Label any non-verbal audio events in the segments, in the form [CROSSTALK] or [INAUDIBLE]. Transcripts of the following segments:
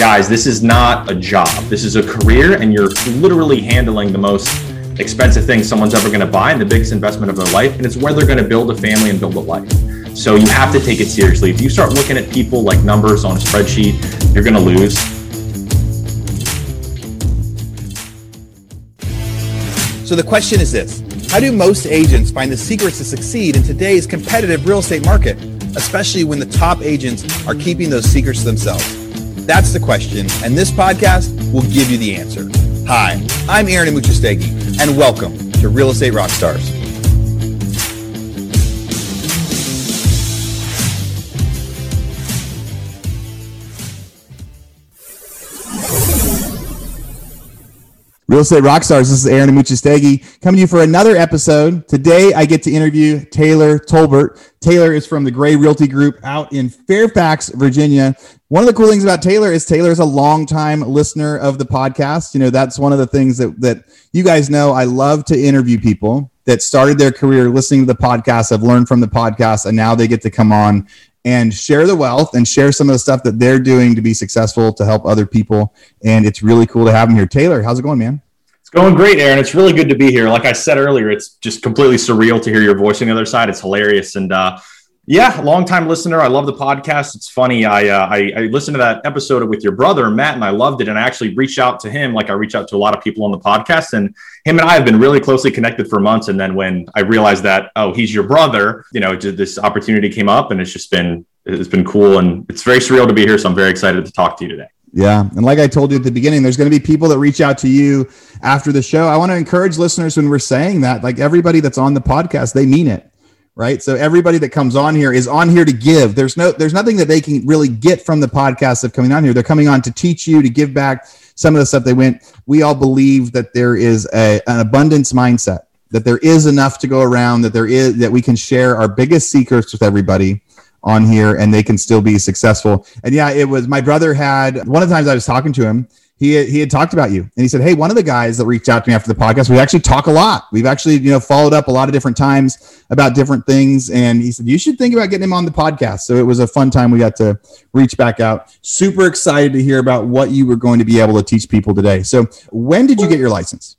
guys, this is not a job. This is a career, and you're literally handling the most expensive thing someone's ever going to buy and the biggest investment of their life. And it's where they're going to build a family and build a life. So you have to take it seriously. If you start looking at people like numbers on a spreadsheet, you're going to lose. So the question is this How do most agents find the secrets to succeed in today's competitive real estate market, especially when the top agents are keeping those secrets to themselves? That's the question, and this podcast will give you the answer. Hi, I'm Aaron Amuchastegui, and welcome to Real Estate Rockstars. Real Estate Rockstars. This is Aaron Amuchastegui coming to you for another episode. Today, I get to interview Taylor Tolbert. Taylor is from the Gray Realty Group out in Fairfax, Virginia. One of the cool things about Taylor is Taylor is a longtime listener of the podcast. You know, that's one of the things that that you guys know. I love to interview people that started their career listening to the podcast, have learned from the podcast, and now they get to come on and share the wealth and share some of the stuff that they're doing to be successful to help other people. And it's really cool to have them here. Taylor, how's it going, man? It's going great, Aaron. It's really good to be here. Like I said earlier, it's just completely surreal to hear your voice on the other side. It's hilarious. And uh, yeah, long time listener. I love the podcast. It's funny. I, uh, I, I listened to that episode with your brother Matt, and I loved it. And I actually reached out to him, like I reach out to a lot of people on the podcast, and him and I have been really closely connected for months. And then when I realized that, oh, he's your brother, you know, this opportunity came up, and it's just been it's been cool, and it's very surreal to be here. So I'm very excited to talk to you today. Yeah. And like I told you at the beginning, there's going to be people that reach out to you after the show. I want to encourage listeners when we're saying that, like everybody that's on the podcast, they mean it right? So everybody that comes on here is on here to give. There's no there's nothing that they can really get from the podcast of coming on here. They're coming on to teach you to give back some of the stuff they went. We all believe that there is a, an abundance mindset that there is enough to go around that there is that we can share our biggest secrets with everybody on here and they can still be successful. And yeah it was my brother had one of the times i was talking to him he had, he had talked about you. And he said hey one of the guys that reached out to me after the podcast we actually talk a lot. We've actually you know followed up a lot of different times about different things. And he said you should think about getting him on the podcast. So it was a fun time we got to reach back out. Super excited to hear about what you were going to be able to teach people today. So when did you get your license?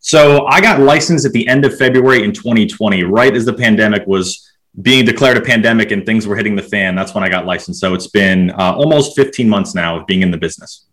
So i got licensed at the end of february in 2020 right as the pandemic was being declared a pandemic and things were hitting the fan. That's when i got licensed. So it's been uh, almost 15 months now of being in the business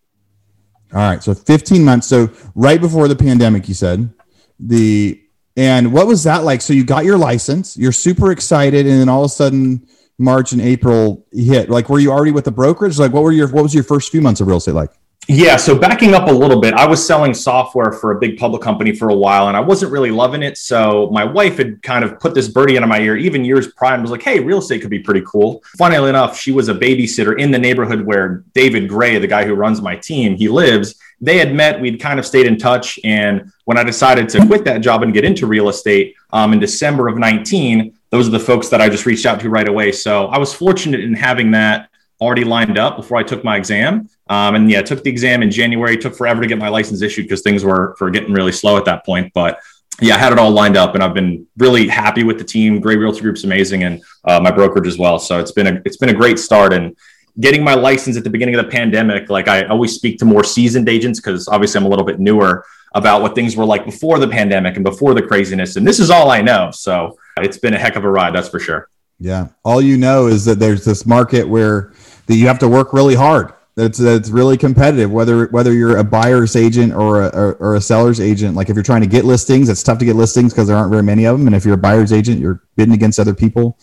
all right. So 15 months. So right before the pandemic, you said the, and what was that like? So you got your license, you're super excited. And then all of a sudden March and April hit, like, were you already with the brokerage? Like what were your, what was your first few months of real estate like? Yeah. So backing up a little bit, I was selling software for a big public company for a while and I wasn't really loving it. So my wife had kind of put this birdie into my ear, even years prior, and was like, hey, real estate could be pretty cool. Funnily enough, she was a babysitter in the neighborhood where David Gray, the guy who runs my team, he lives. They had met, we'd kind of stayed in touch. And when I decided to quit that job and get into real estate um, in December of 19, those are the folks that I just reached out to right away. So I was fortunate in having that already lined up before I took my exam. Um, and yeah, I took the exam in January. It took forever to get my license issued because things were for getting really slow at that point. But yeah, I had it all lined up, and I've been really happy with the team. Gray Realty Group's amazing, and uh, my brokerage as well. So it's been a it's been a great start. And getting my license at the beginning of the pandemic, like I always speak to more seasoned agents because obviously I'm a little bit newer about what things were like before the pandemic and before the craziness. And this is all I know. So it's been a heck of a ride, that's for sure. Yeah. All you know is that there's this market where that you have to work really hard. That's that's really competitive. Whether whether you're a buyer's agent or a or, or a seller's agent, like if you're trying to get listings, it's tough to get listings because there aren't very many of them. And if you're a buyer's agent, you're bidding against other people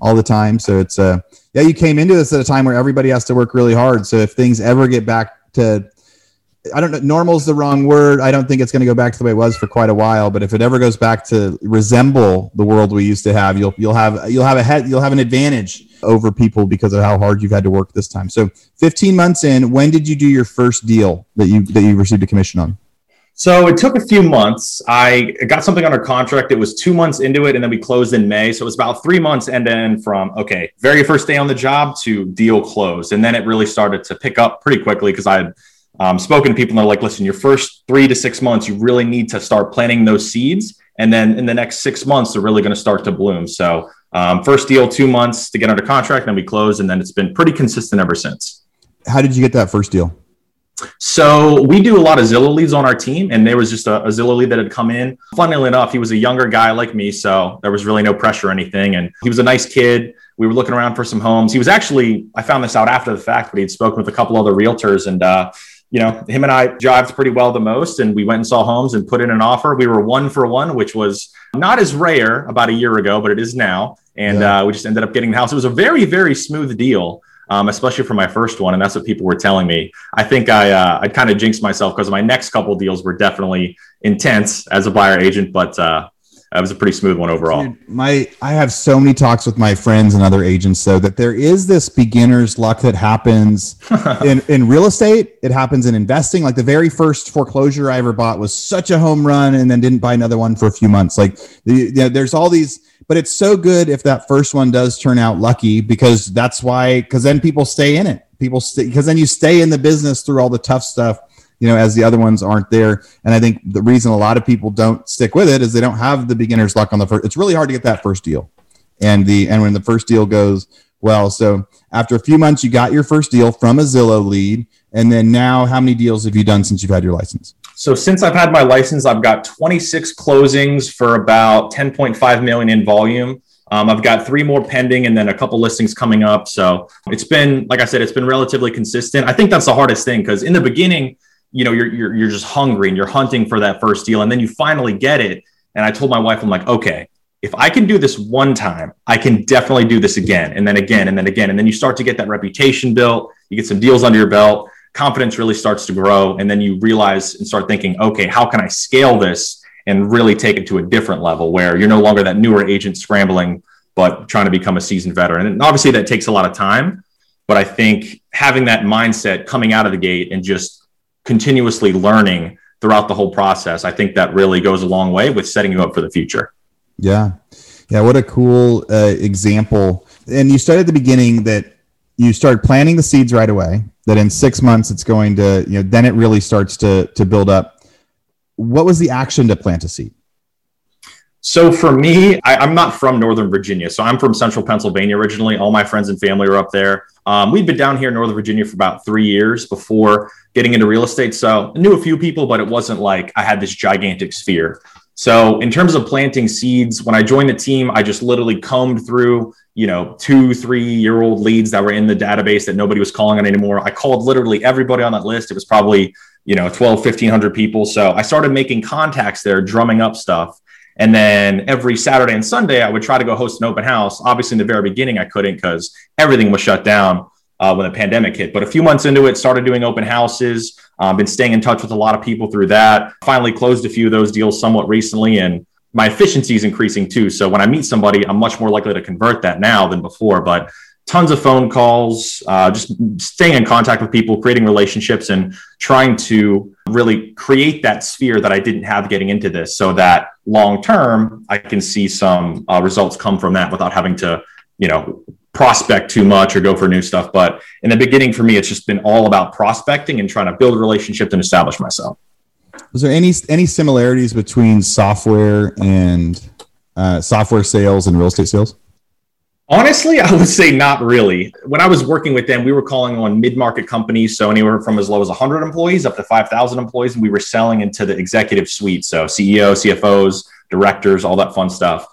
all the time. So it's uh yeah, you came into this at a time where everybody has to work really hard. So if things ever get back to I don't know. Normal's the wrong word. I don't think it's going to go back to the way it was for quite a while. But if it ever goes back to resemble the world we used to have, you'll you'll have you'll have a head you'll have an advantage over people because of how hard you've had to work this time. So, 15 months in, when did you do your first deal that you that you received a commission on? So it took a few months. I got something under contract. It was two months into it, and then we closed in May. So it was about three months end to end from okay, very first day on the job to deal closed, and then it really started to pick up pretty quickly because I had um, spoken to people and they're like, listen, your first three to six months, you really need to start planting those seeds. And then in the next six months, they're really going to start to bloom. So, um, first deal, two months to get under contract, then we closed. And then it's been pretty consistent ever since. How did you get that first deal? So we do a lot of Zillow leads on our team, and there was just a, a Zillow lead that had come in. Funnily enough, he was a younger guy like me, so there was really no pressure or anything. And he was a nice kid. We were looking around for some homes. He was actually, I found this out after the fact, but he'd spoken with a couple other realtors, and uh, you know, him and I jived pretty well the most, and we went and saw homes and put in an offer. We were one for one, which was not as rare about a year ago, but it is now. And yeah. uh, we just ended up getting the house. It was a very, very smooth deal um, especially for my first one. And that's what people were telling me. I think I uh, I kind of jinxed myself because my next couple deals were definitely intense as a buyer agent, but uh, it was a pretty smooth one overall. Dude, my I have so many talks with my friends and other agents though that there is this beginner's luck that happens [LAUGHS] in in real estate. It happens in investing. Like the very first foreclosure I ever bought was such a home run, and then didn't buy another one for a few months. Like the, the there's all these but it's so good if that first one does turn out lucky because that's why because then people stay in it people stay because then you stay in the business through all the tough stuff you know as the other ones aren't there and i think the reason a lot of people don't stick with it is they don't have the beginner's luck on the first it's really hard to get that first deal and the and when the first deal goes well so after a few months you got your first deal from a zillow lead and then now how many deals have you done since you've had your license so since I've had my license, I've got 26 closings for about 10.5 million in volume. Um, I've got three more pending and then a couple listings coming up. So it's been, like I said, it's been relatively consistent. I think that's the hardest thing because in the beginning, you know, you're, you're, you're just hungry and you're hunting for that first deal and then you finally get it. And I told my wife, I'm like, okay, if I can do this one time, I can definitely do this again and then again and then again. And then you start to get that reputation built. You get some deals under your belt confidence really starts to grow. And then you realize and start thinking, okay, how can I scale this and really take it to a different level where you're no longer that newer agent scrambling, but trying to become a seasoned veteran. And obviously that takes a lot of time. But I think having that mindset coming out of the gate and just continuously learning throughout the whole process, I think that really goes a long way with setting you up for the future. Yeah. Yeah. What a cool uh, example. And you started at the beginning that you start planting the seeds right away that in six months it's going to you know then it really starts to to build up what was the action to plant a seed so for me I, am not from northern virginia so i'm from central pennsylvania originally all my friends and family are up there um, we've been down here in northern virginia for about three years before getting into real estate so i knew a few people but it wasn't like i had this gigantic sphere so in terms of planting seeds, when I joined the team, I just literally combed through, you know, two, three year old leads that were in the database that nobody was calling on anymore. I called literally everybody on that list. It was probably, you know, 12, 1500 people. So I started making contacts there, drumming up stuff. And then every Saturday and Sunday, I would try to go host an open house. Obviously, in the very beginning, I couldn't because everything was shut down uh, when the pandemic hit. But a few months into it, started doing open houses. Uh, been staying in touch with a lot of people through that. Finally closed a few of those deals somewhat recently, and my efficiency is increasing too. So when I meet somebody, I'm much more likely to convert that now than before. But tons of phone calls, uh, just staying in contact with people, creating relationships, and trying to really create that sphere that I didn't have getting into this, so that long term I can see some uh, results come from that without having to, you know, prospect too much or go for new stuff. But in the beginning, for me, it's just been all about prospecting and trying to build relationships and establish myself. Was there any any similarities between software and uh, software sales and real estate sales? Honestly, I would say not really. When I was working with them, we were calling on mid-market companies, so anywhere from as low as 100 employees up to 5,000 employees, and we were selling into the executive suite, so CEO, CFOs, directors, all that fun stuff.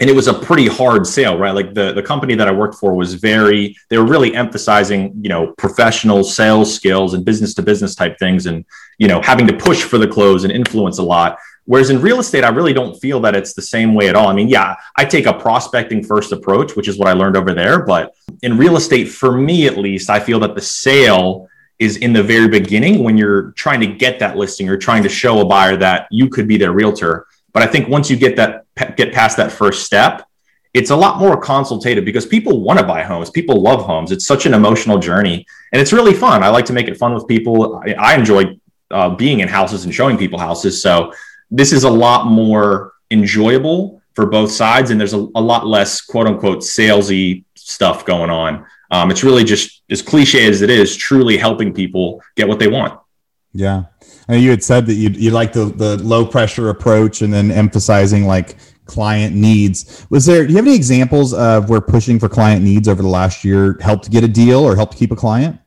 And it was a pretty hard sale right? Like the, the company that i worked for was very they were really emphasizing you know professional sales skills and business to business type things and you know having to push for the close and influence a lot whereas in real estate i really don't feel that it's the same way at all i mean yeah i take a prospecting first approach which is what i learned over there but in real estate for me at least i feel that the sale is in the very beginning when you're trying to get that listing or trying to show a buyer that you could be their realtor but I think once you get that get past that first step, it's a lot more consultative because people want to buy homes. People love homes. It's such an emotional journey, and it's really fun. I like to make it fun with people. I, I enjoy uh, being in houses and showing people houses. So this is a lot more enjoyable for both sides, and there's a, a lot less quote unquote salesy stuff going on. Um, it's really just as cliche as it is, truly helping people get what they want. Yeah. And you had said that you you like the the low pressure approach and then emphasizing like client needs. Was there? Do you have any examples of where pushing for client needs over the last year helped get a deal or helped keep a client?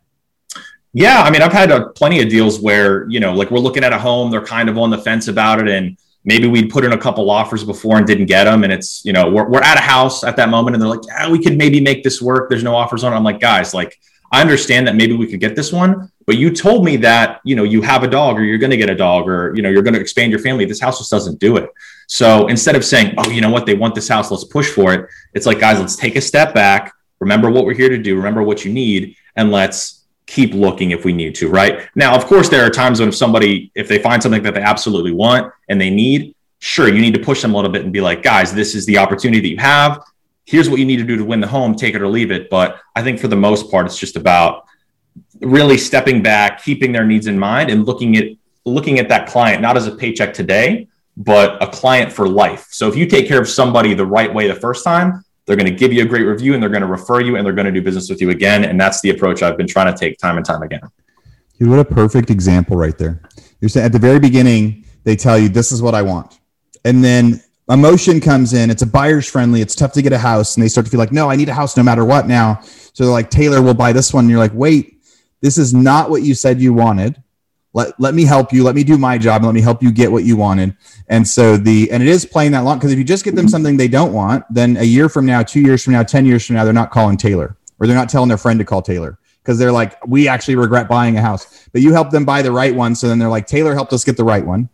Yeah, I mean, I've had a, plenty of deals where you know, like we're looking at a home, they're kind of on the fence about it, and maybe we'd put in a couple offers before and didn't get them, and it's you know, we're we're at a house at that moment, and they're like, yeah, we could maybe make this work. There's no offers on it. I'm like, guys, like I understand that maybe we could get this one, but you told me that you know you have a dog or you're going to get a dog or you know you're going to expand your family. This house just doesn't do it. So instead of saying, oh, you know what, they want this house, let's push for it. It's like, guys, let's take a step back. Remember what we're here to do. Remember what you need, and let's keep looking if we need to. Right now, of course, there are times when if somebody if they find something that they absolutely want and they need, sure, you need to push them a little bit and be like, guys, this is the opportunity that you have here's what you need to do to win the home, take it or leave it. But I think for the most part, it's just about really stepping back, keeping their needs in mind, and looking at looking at that client not as a paycheck today, but a client for life. So if you take care of somebody the right way the first time, they're going to give you a great review and they're going to refer you and they're going to do business with you again. And that's the approach I've been trying to take time and time again. Dude, what a perfect example right there. You're saying at the very beginning, they tell you this is what I want. And then emotion comes in. It's a buyer's friendly. It's tough to get a house, and they start to feel like, no, I need a house no matter what now. So they're like, Taylor, we'll buy this one. And you're like, wait, this is not what you said you wanted. Let, let me help you. Let me do my job. And let me help you get what you wanted. And so the and it is playing that long because if you just get them something they don't want, then a year from now, two years from now, ten years from now, they're not calling Taylor or they're not telling their friend to call Taylor because they're like, we actually regret buying a house. But you help them buy the right one. So then they're like, Taylor helped us get the right one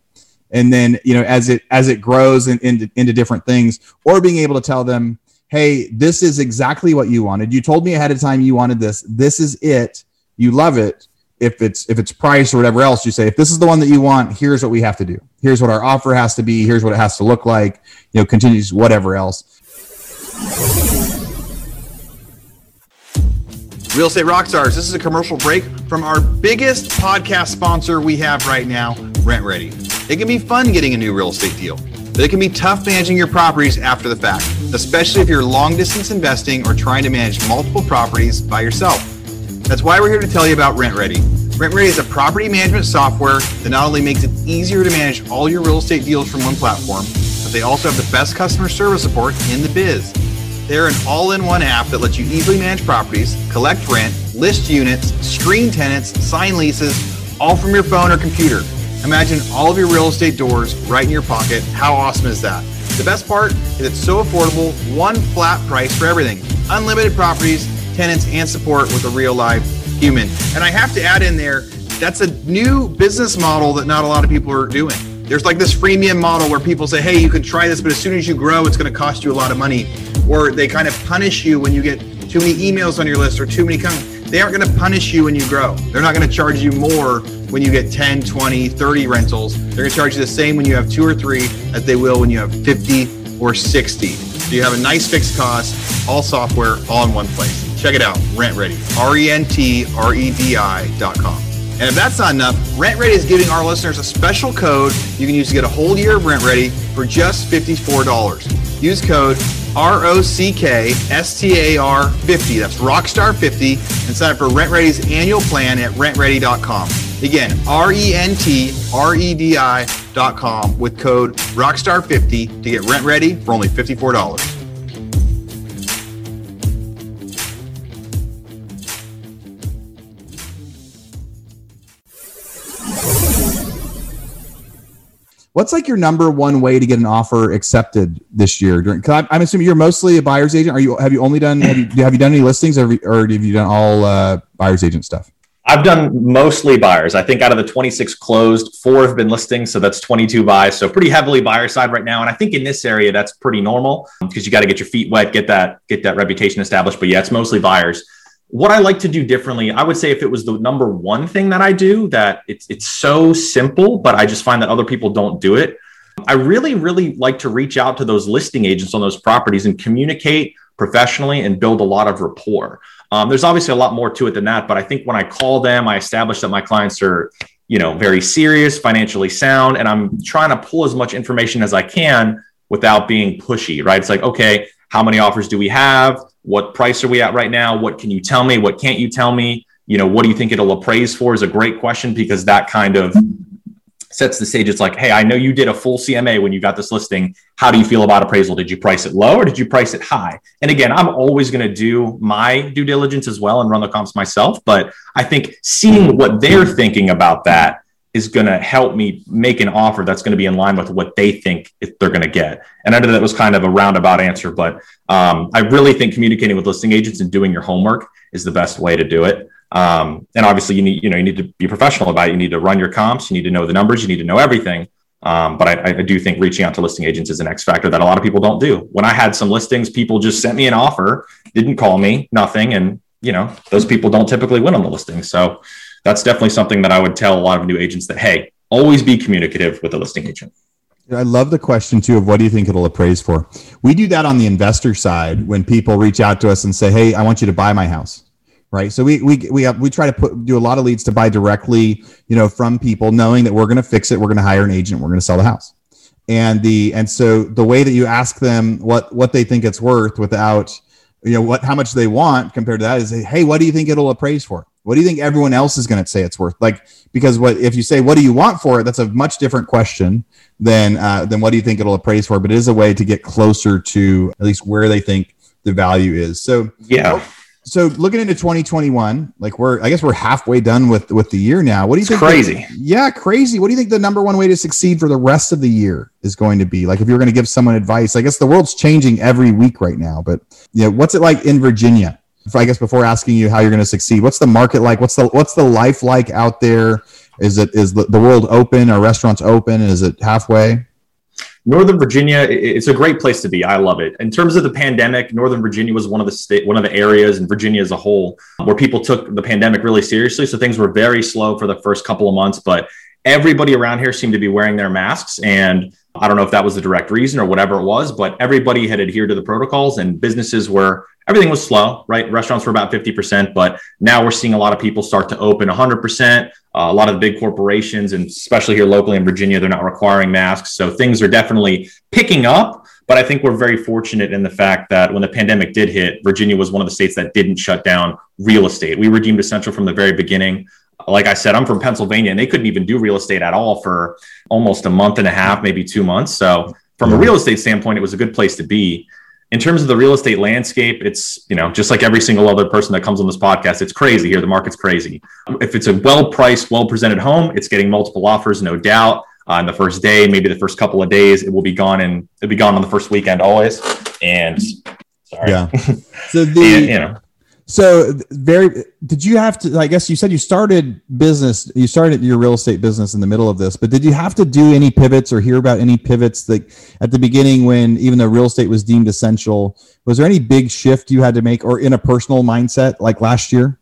and then you know as it as it grows in, in, into different things or being able to tell them hey this is exactly what you wanted you told me ahead of time you wanted this this is it you love it if it's if it's price or whatever else you say if this is the one that you want here's what we have to do here's what our offer has to be here's what it has to look like you know continues whatever else Real Estate Rockstars, this is a commercial break from our biggest podcast sponsor we have right now, RentRedi. It can be fun getting a new real estate deal, but it can be tough managing your properties after the fact, especially if you're long distance investing or trying to manage multiple properties by yourself. That's why we're here to tell you about RentRedi. Rent Ready is a property management software that not only makes it easier to manage all your real estate deals from one platform, but they also have the best customer service support in the biz. They're an all in one app that lets you easily manage properties, collect rent, list units, screen tenants, sign leases, all from your phone or computer. Imagine all of your real estate doors right in your pocket. How awesome is that? The best part is it's so affordable, one flat price for everything. Unlimited properties, tenants, and support with a real live human. And I have to add in there, that's a new business model that not a lot of people are doing. There's like this freemium model where people say, hey, you can try this, but as soon as you grow, it's going to cost you a lot of money or they kind of punish you when you get too many emails on your list or too many comments. They aren't going to punish you when you grow. They're not going to charge you more when you get 10, 20, 30 rentals. They're going to charge you the same when you have two or three as they will when you have 50 or 60. So you have a nice fixed cost, all software, all in one place. Check it out, RentRedi, R E N T R E D I dot com. And if that's not enough, RentRedi is giving our listeners a special code you can use to get a whole year of RentRedi for just $54. Use code R O C K S T A R 50. That's Rockstar 50 and sign up for RentRedi's annual plan at rentredi.com. Again, R E N T R E D I.com with code Rockstar 50 to get RentRedi for only $54. What's like your number one way to get an offer accepted this year? During, i I'm assuming you're mostly a buyer's agent. Are you? Have you only done? Have you, have you done any listings, or, or have you done all uh, buyer's agent stuff? I've done mostly buyers. I think out of the 26 closed, four have been listings, so that's 22 buys. So pretty heavily buyer side right now. And I think in this area that's pretty normal because you got to get your feet wet, get that get that reputation established. But yeah, it's mostly buyers what I like to do differently, I would say if it was the number one thing that I do, that it's it's so simple, but I just find that other people don't do it. I really, really like to reach out to those listing agents on those properties and communicate professionally and build a lot of rapport. Um, there's obviously a lot more to it than that, but I think when I call them, I establish that my clients are, you know, very serious, financially sound, and I'm trying to pull as much information as I can without being pushy, right? It's like, okay, how many offers do we have? What price are we at right now? What can you tell me? What can't you tell me? You know, what do you think it'll appraise for is a great question because that kind of sets the stage. It's like, hey, I know you did a full CMA when you got this listing. How do you feel about appraisal? Did you price it low or did you price it high? And again, I'm always going to do my due diligence as well and run the comps myself. But I think seeing what they're thinking about that is going to help me make an offer that's going to be in line with what they think they're going to get. And I know that was kind of a roundabout answer, but um, I really think communicating with listing agents and doing your homework is the best way to do it. Um, and obviously, you need you know you need to be professional about it. You need to run your comps. You need to know the numbers. You need to know everything. Um, but I, I, do think reaching out to listing agents is an X factor that a lot of people don't do. When I had some listings, people just sent me an offer, didn't call me, nothing, and you know those people don't typically win on the listing. So that's definitely something that I would tell a lot of new agents that hey, always be communicative with a listing agent. I love the question too of what do you think it'll appraise for? We do that on the investor side when people reach out to us and say, "Hey, I want you to buy my house." Right. So we we we have we try to put do a lot of leads to buy directly, you know, from people knowing that we're going to fix it, we're going to hire an agent, we're going to sell the house. And the and so the way that you ask them what what they think it's worth without you know what how much they want compared to that is hey, what do you think it'll appraise for? What do you think everyone else is going to say it's worth? Like, because what if you say what do you want for it? That's a much different question than uh, than what do you think it'll appraise for. But it is a way to get closer to at least where they think the value is. So yeah. So looking into 2021, like we're I guess we're halfway done with with the year now. What do you it's think? Crazy. The, yeah, crazy. What do you think the number one way to succeed for the rest of the year is going to be? Like if you're going to give someone advice, I guess the world's changing every week right now. But yeah, what's it like in Virginia? I guess before asking you how you're going to succeed, what's the market like? What's the what's the life like out there? Is it is the, the world open? Are restaurants open? Is it halfway? Northern Virginia, it's a great place to be. I love it. In terms of the pandemic, Northern Virginia was one of the state, one of the areas in Virginia as a whole where people took the pandemic really seriously. So things were very slow for the first couple of months, but everybody around here seemed to be wearing their masks. And I don't know if that was the direct reason or whatever it was, but everybody had adhered to the protocols and businesses were everything was slow, right? Restaurants were about 50%, but now we're seeing a lot of people start to open 100%. Uh, a lot of the big corporations, and especially here locally in Virginia, they're not requiring masks. So things are definitely picking up. But I think we're very fortunate in the fact that when the pandemic did hit, Virginia was one of the states that didn't shut down real estate. We were deemed essential from the very beginning. Like I said, I'm from Pennsylvania and they couldn't even do real estate at all for almost a month and a half, maybe two months. So, from a real estate standpoint, it was a good place to be in terms of the real estate landscape, it's, you know, just like every single other person that comes on this podcast, it's crazy here. The market's crazy. If it's a well priced, well presented home, it's getting multiple offers, no doubt. Uh, on the first day, maybe the first couple of days, it will be gone and it'll be gone on the first weekend always. And sorry. Yeah. [LAUGHS] So the, and, you know, so very did you have to I guess you said you started business you started your real estate business in the middle of this but did you have to do any pivots or hear about any pivots like at the beginning when even though real estate was deemed essential was there any big shift you had to make or in a personal mindset like last year?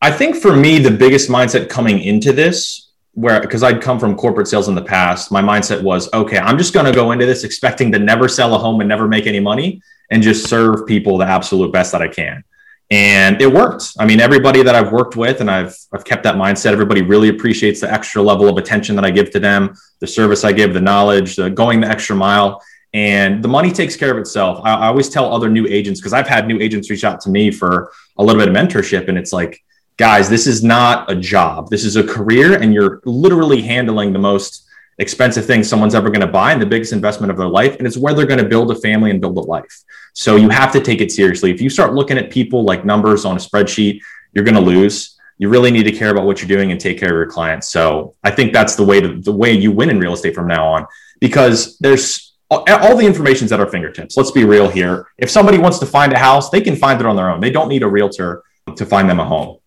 I think for me the biggest mindset coming into this where because I'd come from corporate sales in the past my mindset was okay I'm just going to go into this expecting to never sell a home and never make any money and just serve people the absolute best that I can and it worked. I mean, everybody that I've worked with, and I've I've kept that mindset. Everybody really appreciates the extra level of attention that I give to them, the service I give, the knowledge, the going the extra mile, and the money takes care of itself. I, I always tell other new agents because I've had new agents reach out to me for a little bit of mentorship, and it's like, guys, this is not a job. This is a career, and you're literally handling the most expensive thing someone's ever going to buy and the biggest investment of their life. And it's where they're going to build a family and build a life. So you have to take it seriously. If you start looking at people like numbers on a spreadsheet, you're going to lose. You really need to care about what you're doing and take care of your clients. So I think that's the way to, the way you win in real estate from now on, because there's all, the information's at our fingertips. Let's be real here. If somebody wants to find a house, they can find it on their own. They don't need a realtor to find them a home.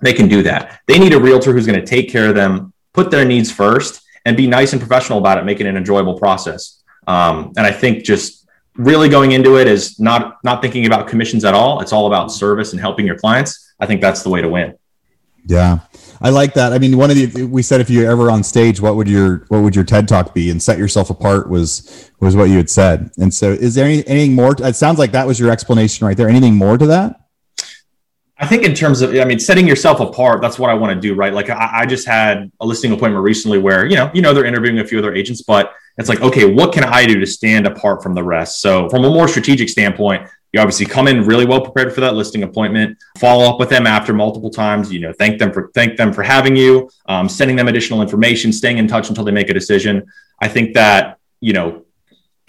They can do that. They need a realtor who's going to take care of them, put their needs first, and be nice and professional about it, make it an enjoyable process. Um, and I think just really going into it is not not thinking about commissions at all. It's all about service and helping your clients. I think that's the way to win. Yeah. I like that. I mean, one of the we said if you're ever on stage, what would your what would your TED talk be? And set yourself apart was was what you had said. And so, is there any, anything more? To, it sounds like that was your explanation right there. Anything more to that? I think in terms of, I mean, setting yourself apart, that's what I want to do, right? Like I, I, just had a listing appointment recently where, you know, you know, they're interviewing a few other agents, but it's like, okay, what can I do to stand apart from the rest? So from a more strategic standpoint, you obviously come in really well prepared for that listing appointment follow up with them after multiple times you know thank them for thank them for having you um, sending them additional information staying in touch until they make a decision. I think that you know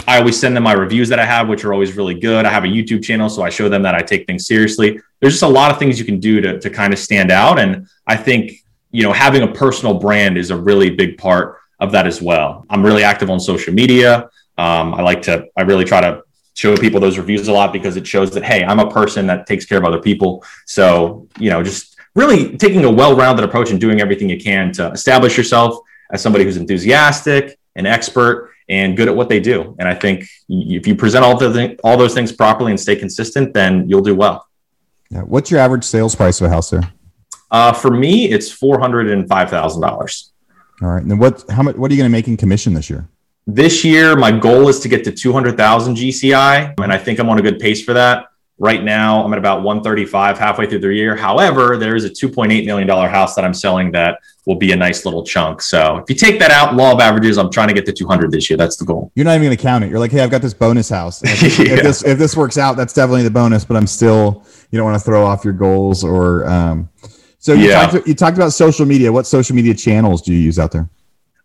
i always send them my reviews that i have which are always really good. I have a youtube channel so i show them that i take things seriously. There's just a lot of things you can do to, to kind of stand out. And i think you know having a personal brand is a really big part of that as well. I'm really active on social media. Um, i like to i really try to show people those reviews a lot because it shows that hey i'm a person that takes care of other people. So you know just really taking a well-rounded approach and doing everything you can to establish yourself as somebody who's enthusiastic an expert and good at what they do. And i think if you present all, the, all those things properly and stay consistent then you'll do well. Yeah. what's your average sales price of a house there uh, for me it's $405000 all right and then what how much what are you going to make in commission this year this year, my goal is to get to 200,000 GCI, and I think I'm on a good pace for that. Right now, I'm at about 135 halfway through the year. However, there is a $2.8 million house that I'm selling that will be a nice little chunk. So if you take that out, law of averages, I'm trying to get to 200 this year. That's the goal. You're not even going to count it. You're like, hey, I've got this bonus house. If, [LAUGHS] yeah. if, this if this works out, that's definitely the bonus. But I'm still, you don't want to throw off your goals or. Um, so you, yeah. talked, you talked about social media. What social media channels do you use out there?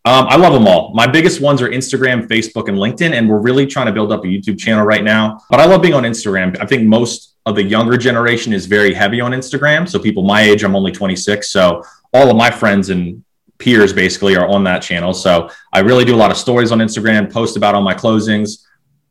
Um, I love them all. My biggest ones are Instagram, Facebook, and LinkedIn. And we're really trying to build up a YouTube channel right now. But I love being on Instagram. I think most of the younger generation is very heavy on Instagram. So people my age, I'm only 26. So all of my friends and peers basically are on that channel. So I really do a lot of stories on Instagram, post about all my closings,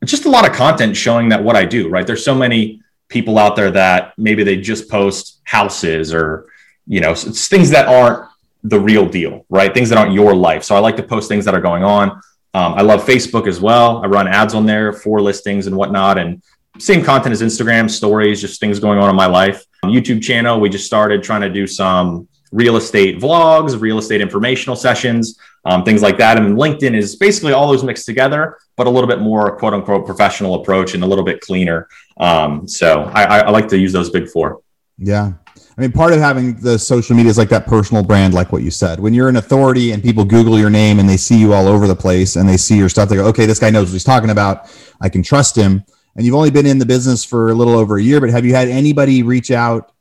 just a lot of content showing that what I do, right? There's so many people out there that maybe they just post houses or, you know, it's things that aren't the real deal, right? Things that aren't your life. So I like to post things that are going on. Um, I love Facebook as well. I run ads on there for listings and whatnot, and same content as Instagram stories, just things going on in my life. YouTube channel, we just started trying to do some real estate vlogs, real estate informational sessions, um, things like that. And LinkedIn is basically all those mixed together, but a little bit more quote unquote professional approach and a little bit cleaner. Um, so I, I like to use those big four. Yeah. I mean, part of having the social media is like that personal brand, like what you said. When you're an authority and people Google your name and they see you all over the place and they see your stuff, they go, okay, this guy knows what he's talking about. I can trust him. And you've only been in the business for a little over a year, but have you had anybody reach out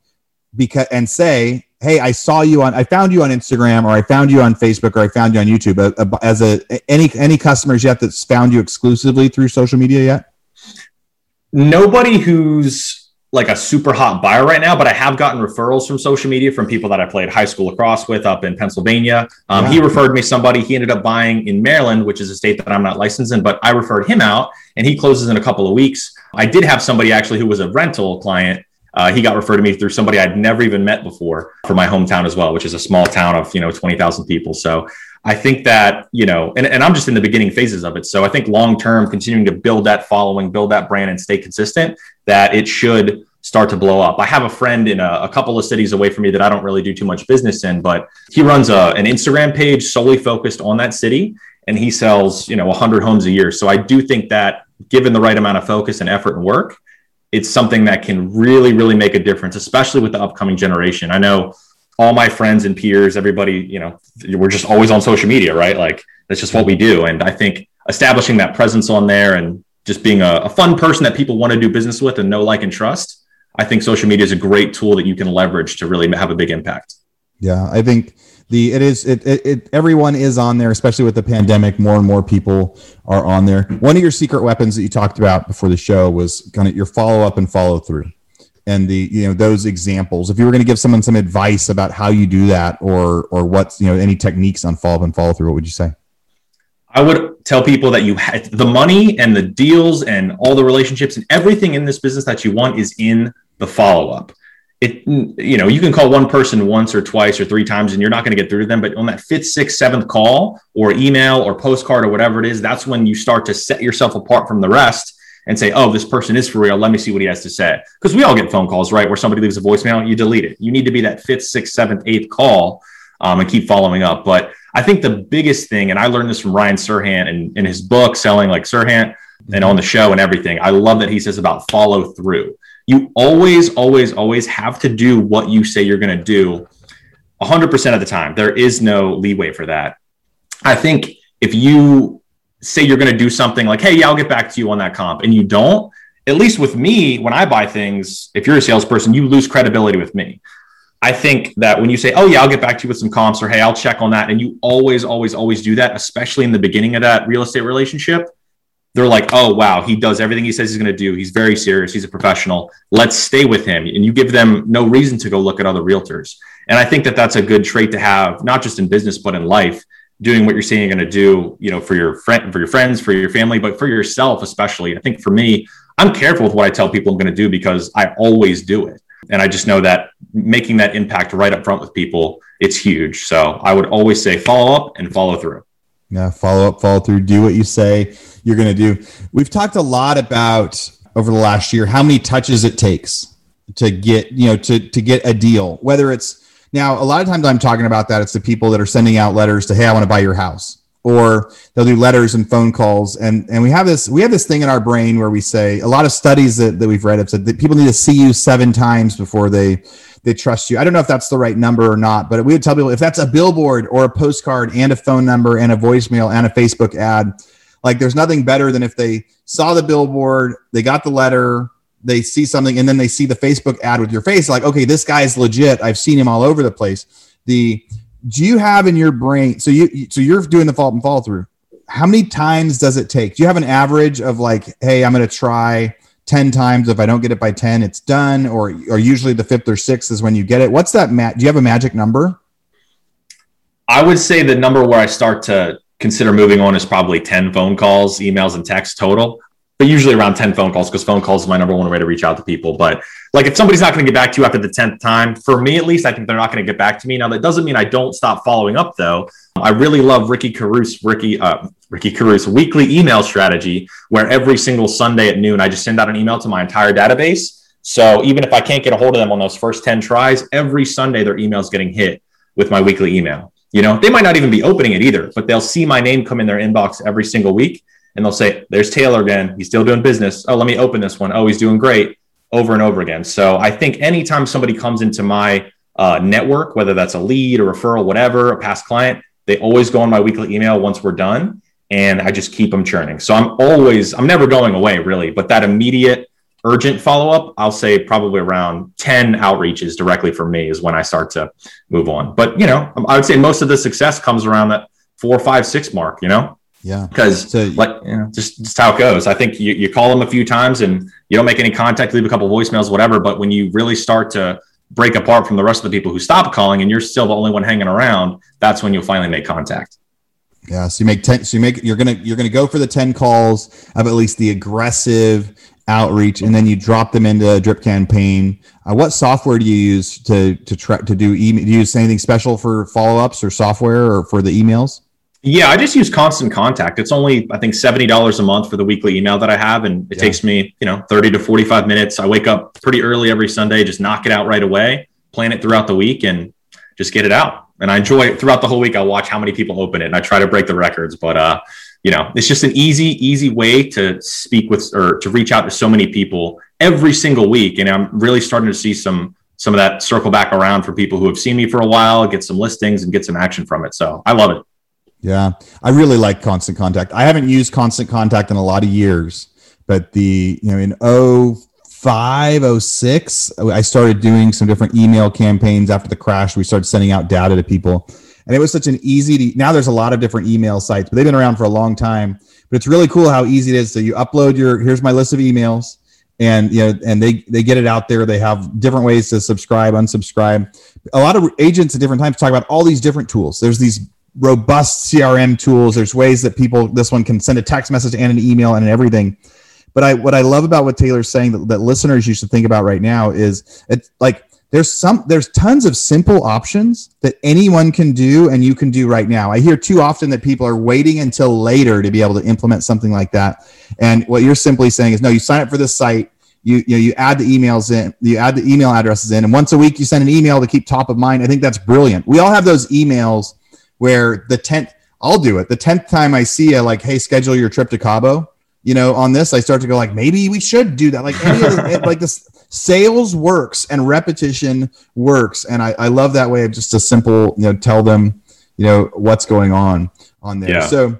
because and say, hey, I saw you on, I found you on Instagram or I found you on Facebook or I found you on YouTube as a, any, any customers yet that's found you exclusively through social media yet? Nobody who's like a super hot buyer right now, but I have gotten referrals from social media from people that I played high school lacrosse with up in Pennsylvania. Um, He referred me somebody. He ended up buying in Maryland, which is a state that I'm not licensed in, but I referred him out, and he closes in a couple of weeks. I did have somebody actually who was a rental client. Uh, he got referred to me through somebody I'd never even met before for my hometown as well, which is a small town of you know twenty thousand people. So I think that, you know, and, and I'm just in the beginning phases of it. So I think long term, continuing to build that following, build that brand and stay consistent, that it should start to blow up. I have a friend in a, a, couple of cities away from me that I don't really do too much business in, but he runs a, an Instagram page solely focused on that city and he sells, you know, 100 homes a year. So I do think that given the right amount of focus and effort and work, it's something that can really, really make a difference, especially with the upcoming generation. I know all my friends and peers, everybody, you know, we're just always on social media, right? Like that's just what we do. And I think establishing that presence on there and just being a, a fun person that people want to do business with and know, like, and trust, I think social media is a great tool that you can leverage to really have a big impact. Yeah, I think the it is it, it, it, everyone is on there especially with the pandemic more and more people are on there one of your secret weapons that you talked about before the show was kind of your follow up and follow through and the you know those examples. If you were going to give someone some advice about how you do that or or what's you know any techniques on follow up and follow through what would you say? I would tell people that you the money and the deals and all the relationships and everything in this business that you want is in the follow up it you know you can call one person once or twice or three times and you're not going to get through to them but on that fifth sixth seventh call or email or postcard or whatever it is that's when you start to set yourself apart from the rest and say, oh, this person is for real. Let me see what he has to say. Because we all get phone calls, right? Where somebody leaves a voicemail, you delete it. You need to be that fifth, sixth, seventh, eighth call um, and keep following up. But I think the biggest thing, and I learned this from Ryan Serhant in, in his book, Selling Like Serhant, and on the show and everything. I love that he says about follow through. You always, always, always have to do what you say you're going to do 100% of the time. There is no leeway for that. I think if you say you're going to do something like, hey, yeah, I'll get back to you on that comp, and you don't, at least with me, when I buy things, if you're a salesperson, you lose credibility with me. I think that when you say, "Oh yeah, I'll get back to you with some comps," or "Hey, I'll check on that," and you always, always, always do that, especially in the beginning of that real estate relationship, they're like, "Oh wow, he does everything he says he's going to do. He's very serious. He's a professional. Let's stay with him." And you give them no reason to go look at other realtors. And I think that that's a good trait to have, not just in business but in life. Doing what you're saying you're going to do, you know, for your friend, for your friends, for your family, but for yourself especially. I think for me, I'm careful with what I tell people I'm going to do because I always do it. And I just know that making that impact right up front with people, it's huge. So I would always say follow up and follow through. Yeah, follow up, follow through, do what you say you're going to do. We've talked a lot about over the last year how many touches it takes to get, you know, to to get a deal. Whether it's now a lot of times I'm talking about that it's the people that are sending out letters to hey, I want to buy your house. Or they'll do letters and phone calls and and we have this we have this thing in our brain where we say a lot of studies that, that we've read have said that people need to see you seven times before they they trust you. I don't know if that's the right number or not but we would tell people if that's a billboard or a postcard and a phone number and a voicemail and a facebook ad like there's nothing better than if they saw the billboard they got the letter they see something and then they see the facebook ad with your face like okay this guy's legit. I've seen him all over the place. The do you have in your brain so you so you're doing the fault and follow through. How many times does it take? Do you have an average of like hey i'm going to try 10 times. If i don't get it by 10 it's done. Or or usually the fifth or sixth is when you get it. What's that do you have a magic number? I would say the number where i start to consider moving on is probably 10 phone calls emails and texts total but usually around 10 phone calls because phone calls is my number one way to reach out to people. But like if somebody's not going to get back to you after the 10th time, for me at least, I think they're not going to get back to me. Now that doesn't mean I don't stop following up though. I really love Ricky Carruth, Ricky, uh, Ricky Carruth weekly email strategy where every single Sunday at noon, I just send out an email to my entire database. So even if I can't get a hold of them on those first 10 tries, every Sunday their email's getting hit with my weekly email. You know, they might not even be opening it either, but they'll see my name come in their inbox every single week and they'll say, There's Taylor again. He's still doing business. Oh, let me open this one. Oh, he's doing great over and over again. So I think anytime somebody comes into my uh, network, whether that's a lead, a referral, whatever, a past client, they always go on my weekly email once we're done. And I just keep them churning. So I'm always, I'm never going away really, but that immediate urgent follow up, I'll say probably around 10 outreaches directly from me is when I start to move on. But, you know, I would say most of the success comes around that four, five, six mark, you know? Yeah. Because so, like you know, just just how it goes. I think you, you call them a few times and you don't make any contact, leave a couple voicemails, whatever. But when you really start to break apart from the rest of the people who stop calling and you're still the only one hanging around, that's when you'll finally make contact. Yeah. So you make ten so you make you're gonna you're gonna go for the 10 calls of at least the aggressive outreach and then you drop them into a drip campaign. Uh, what software do you use to to try to do email? Do you use anything special for follow-ups or software or for the emails? Yeah, I just use Constant Contact. It's only I think seventy dollars a month for the weekly email that I have, and it yeah. takes me you know thirty to forty five minutes. I wake up pretty early every Sunday, just knock it out right away, plan it throughout the week, and just get it out. And I enjoy it throughout the whole week. I watch how many people open it, and I try to break the records. But uh, you know, it's just an easy, easy way to speak with or to reach out to so many people every single week. And I'm really starting to see some some of that circle back around for people who have seen me for a while, get some listings, and get some action from it. So I love it. Yeah, I really like Constant Contact. I haven't used Constant Contact in a lot of years, but the you know in 05, 06, I started doing some different email campaigns after the crash. We started sending out data to people, and it was such an easy. To, now there's a lot of different email sites, but they've been around for a long time. But it's really cool how easy it is. So you upload your here's my list of emails and you know and they they get it out there they have different ways to subscribe unsubscribe a lot of agents at different times talk about all these different tools there's these robust CRM tools. There's ways that people, this one can send a text message and an email and everything. But I, what I love about what Taylor's saying that, that listeners you should think about right now is it's like there's some there's tons of simple options that anyone can do and you can do right now. I hear too often that people are waiting until later to be able to implement something like that. And what you're simply saying is no, you sign up for this site, you you know you add the emails in, you add the email addresses in, and once a week you send an email to keep top of mind. I think that's brilliant. We all have those emails where the 10th, I'll do it. The 10th time I see a like, hey, schedule your trip to Cabo, you know, on this, I start to go like, maybe we should do that. Like any of the, like this sales works and repetition works. And I, I love that way of just a simple, you know, tell them, you know, what's going on on there. Yeah. So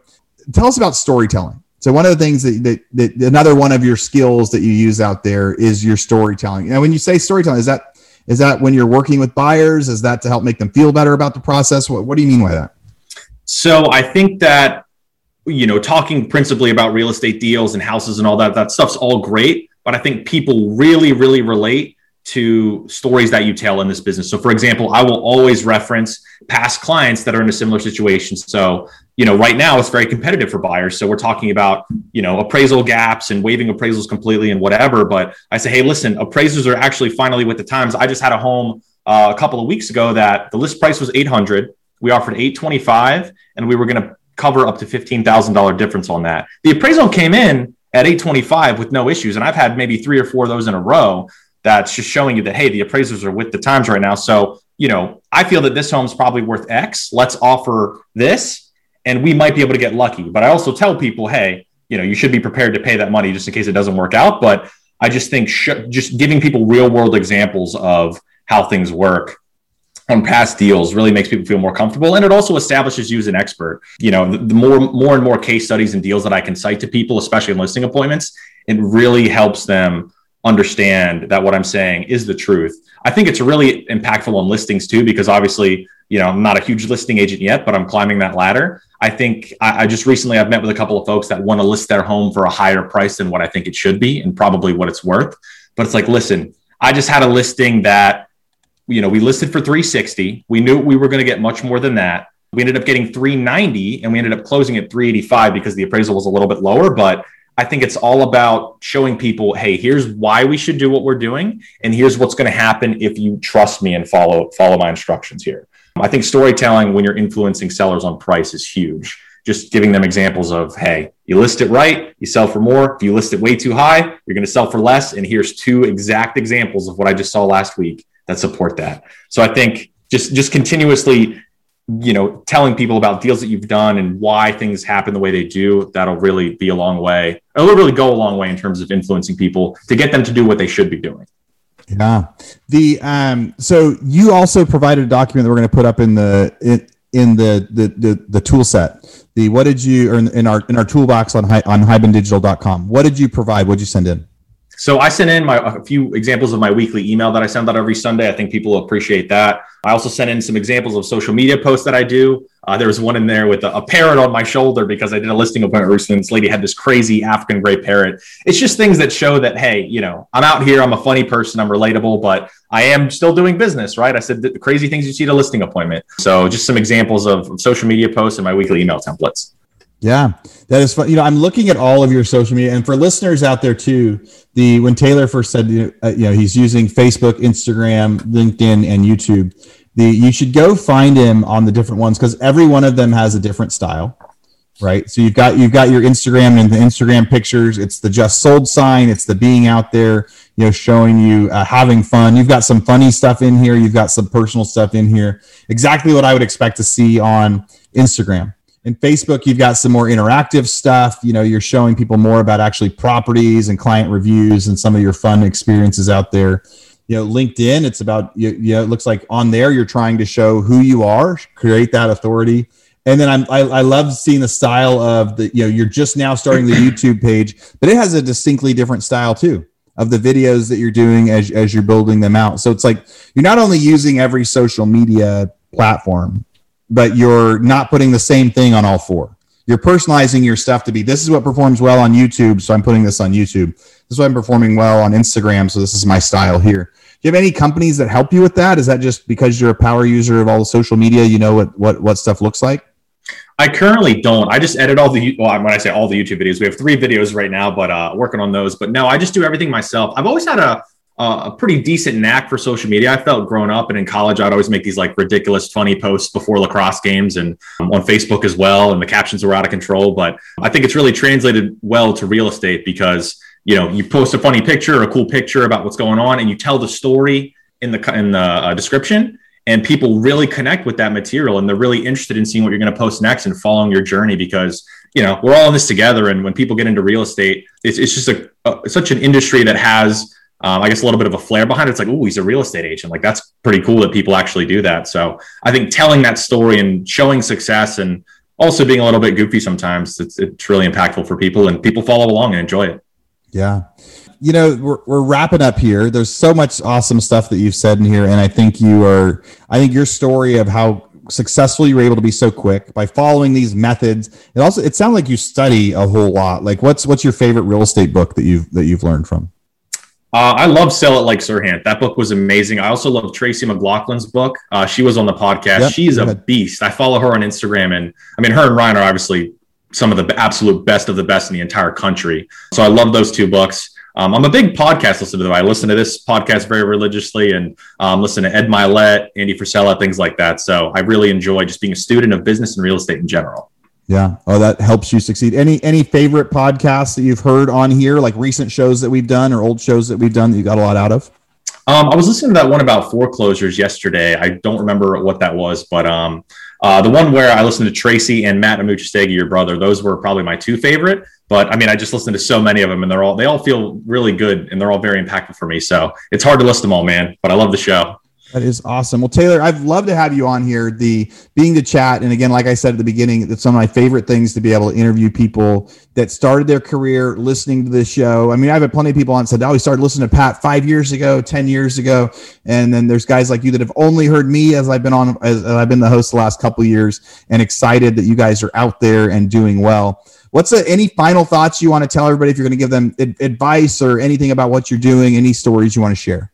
tell us about storytelling. So one of the things that, that, that another one of your skills that you use out there is your storytelling. Now, when you say storytelling, is that is that when you're working with buyers? Is that to help make them feel better about the process? What, what do you mean by that? So I think that you know talking principally about real estate deals and houses and all that that stuff's all great, but I think people really really relate to stories that you tell in this business. So, for example, I will always reference past clients that are in a similar situation. So, you know, right now it's very competitive for buyers. So, we're talking about, you know, appraisal gaps and waiving appraisals completely and whatever. But I say, hey, listen, appraisers are actually finally with the times. I just had a home uh, a couple of weeks ago that the list price was 800. We offered 825 and we were going to cover up to $15,000 difference on that. The appraisal came in at 825 with no issues. And I've had maybe three or four of those in a row that's just showing you that hey the appraisers are with the times right now. So you know i feel that this home's probably worth x. Let's offer this and we might be able to get lucky. But i also tell people hey you know you should be prepared to pay that money just in case it doesn't work out. But i just think sh- just giving people real world examples of how things work on past deals really makes people feel more comfortable. And it also establishes you as an expert. You know the, the more more and more case studies and deals that i can cite to people especially in listing appointments it really helps them understand that what I'm saying is the truth. I think it's really impactful on listings too, because obviously, you know, I'm not a huge listing agent yet, but I'm climbing that ladder. I think I, I just recently I've met with a couple of folks that want to list their home for a higher price than what I think it should be and probably what it's worth. But it's like, listen, I just had a listing that, you know, we listed for 360. We knew we were going to get much more than that. We ended up getting 390 and we ended up closing at 385 because the appraisal was a little bit lower, but I think it's all about showing people, hey, here's why we should do what we're doing, and here's what's going to happen if you trust me and follow follow my instructions here. I think storytelling when you're influencing sellers on price is huge. Just giving them examples of, hey, you list it right, you sell for more. If you list it way too high, you're going to sell for less. And here's two exact examples of what I just saw last week that support that. So I think just just continuously you know telling people about deals that you've done and why things happen the way they do that'll really be a long way it'll really go a long way in terms of influencing people to get them to do what they should be doing. Yeah. The um so you also provided a document that we're going to put up in the in, in the, the the the tool set. The what did you or in, in our in our toolbox on on hibandigital.com what did you provide? What did you send in so I sent in my a few examples of my weekly email that I send out every Sunday. I think people will appreciate that. I also sent in some examples of social media posts that I do. Uh, there was one in there with a, a, parrot on my shoulder because I did a listing appointment recently. This lady had this crazy African gray parrot. It's just things that show that hey, you know, I'm out here. I'm a funny person. I'm relatable, but I am still doing business, right? I said the crazy things you see at a listing appointment. So just some examples of, of social media posts and my weekly email templates. Yeah, that is fun. You know, I'm looking at all of your social media, and for listeners out there too, the when Taylor first said, you know, uh, you know he's using Facebook, Instagram, LinkedIn, and YouTube. The you should go find him on the different ones because every one of them has a different style, right? So you've got you've got your Instagram and the Instagram pictures. It's the just sold sign. It's the being out there, you know, showing you uh, having fun. You've got some funny stuff in here. You've got some personal stuff in here. Exactly what I would expect to see on Instagram in Facebook, you've got some more interactive stuff. You know, you're showing people more about actually properties and client reviews and some of your fun experiences out there. You know, LinkedIn, it's about, you, you know, it looks like on there, you're trying to show who you are, create that authority. And then I'm, I, I love seeing the style of the, you know, you're just now starting the YouTube page, but it has a distinctly different style too of the videos that you're doing as, as you're building them out. So it's like you're not only using every social media platform, but you're not putting the same thing on all four. You're personalizing your stuff to be this is what performs well on YouTube, so I'm putting this on YouTube. This is what I'm performing well on Instagram, so this is my style here. Do you have any companies that help you with that? Is that just because you're a power user of all the social media, you know what what what stuff looks like? I currently don't. I just edit all the well, when I say all the YouTube videos, we have three videos right now, but uh, working on those. But no, I just do everything myself. I've always had a uh, a pretty decent knack for social media. I felt growing up and in college, I'd always make these like ridiculous, funny posts before lacrosse games and um, on Facebook as well. And the captions were out of control. But I think it's really translated well to real estate because you know you post a funny picture a cool picture about what's going on, and you tell the story in the in the uh, description. And people really connect with that material, and they're really interested in seeing what you're going to post next and following your journey because you know we're all in this together. And when people get into real estate, it's, it's just a, a such an industry that has um, I guess a little bit of a flair behind it. It's like, oh, he's a real estate agent. Like that's pretty cool that people actually do that. So I think telling that story and showing success and also being a little bit goofy sometimes. It's it's really impactful for people, and people follow along and enjoy it. Yeah. You know, we're, we're wrapping up here. There's so much awesome stuff that you've said in here. And I think you are, I think your story of how successful you were able to be so quick by following these methods. It also, it sounds like you study a whole lot. Like what's, what's your favorite real estate book that you've, that you've learned from? Uh, I love Sell It Like Serhant. That book was amazing. I also love Tracy McLaughlin's book. Uh, she was on the podcast. Yep, She's a beast. I follow her on Instagram, and I mean, her and Ryan are obviously some of the absolute best of the best in the entire country. So I love those two books. Um, I'm a big podcast listener, though. I listen to this podcast very religiously and um, listen to Ed Mylett, Andy Frisella, things like that. So I really enjoy just being a student of business and real estate in general. Yeah. Oh, that helps you succeed. Any any favorite podcasts that you've heard on here, like recent shows that we've done or old shows that we've done that you got a lot out of? Um, I was listening to that one about foreclosures yesterday. I don't remember what that was, but um, uh, the one where I listened to Tracy and Matt Amuchastegui, your brother, those were probably my two favorite. But I mean, I just listened to so many of them, and they're all they all feel really good, and they're all very impactful for me. So it's hard to list them all, man. But I love the show. That is awesome. Well, Taylor, I'd love to have you on here. The being to chat, and again, like I said at the beginning, it's some of my favorite things to be able to interview people that started their career listening to this show. I mean, I've had plenty of people on said, "Oh, we started listening to Pat five years ago, ten years ago," and then there's guys like you that have only heard me as I've been on, as I've been the host the last couple years, and excited that you guys are out there and doing well. What's a, any final thoughts you want to tell everybody if you're going to give them advice or anything about what you're doing? Any stories you want to share?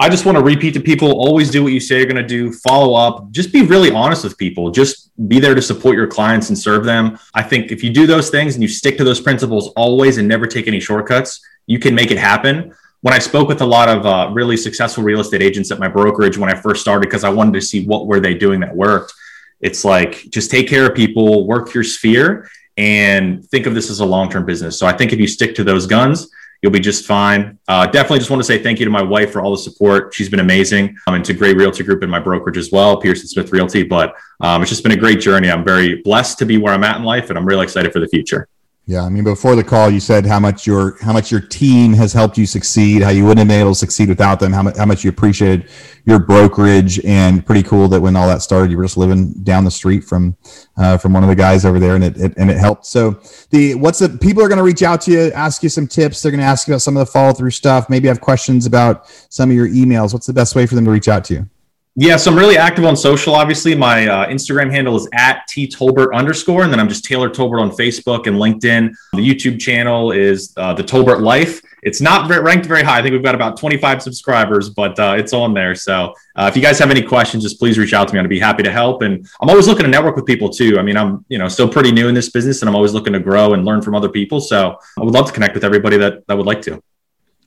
I just want to repeat to people always do what you say you're going to do, follow up, just be really honest with people, just be there to support your clients and serve them. I think if you do those things and you stick to those principles always and never take any shortcuts, you can make it happen. When I spoke with a lot of uh, really successful real estate agents at my brokerage when I first started, because I wanted to see what were they doing that worked, it's like just take care of people, work your sphere, and think of this as a long-term business. So I think if you stick to those guns, You'll be just fine. Uh, definitely just want to say thank you to my wife for all the support. She's been amazing. Um, and to Gray Realty Group and my brokerage as well, Pearson Smith Realty. But um, it's just been a great journey. I'm very blessed to be where I'm at in life, and I'm really excited for the future. Yeah, I mean, before the call, you said how much your how much your team has helped you succeed, how you wouldn't have been able to succeed without them, how much how much you appreciated your brokerage, and pretty cool that when all that started, you were just living down the street from uh, from one of the guys over there, and it, it and it helped. So the what's the people are going to reach out to you, ask you some tips. They're going to ask you about some of the follow through stuff. Maybe have questions about some of your emails. What's the best way for them to reach out to you? Yeah, so I'm really active on social. Obviously, my uh, Instagram handle is at t tolbert underscore, and then I'm just Taylor Tolbert on Facebook and LinkedIn. The YouTube channel is uh, the Tolbert Life. It's not ranked very high. I think we've got about 25 subscribers, but uh, it's on there. So uh, if you guys have any questions, just please reach out to me. I'd be happy to help. And I'm always looking to network with people too. I mean, I'm you know still pretty new in this business, and I'm always looking to grow and learn from other people. So I would love to connect with everybody that that would like to.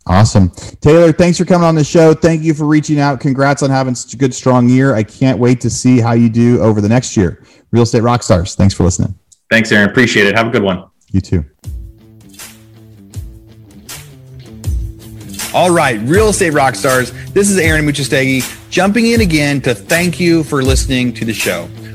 Awesome. Taylor, thanks for coming on the show. Thank you for reaching out. Congrats on having such a good, strong year. I can't wait to see how you do over the next year. Real Estate Rockstars, thanks for listening. Thanks, Aaron. Appreciate it. Have a good one. You too. All right, Real Estate Rockstars, this is Aaron Amuchastegui jumping in again to thank you for listening to the show.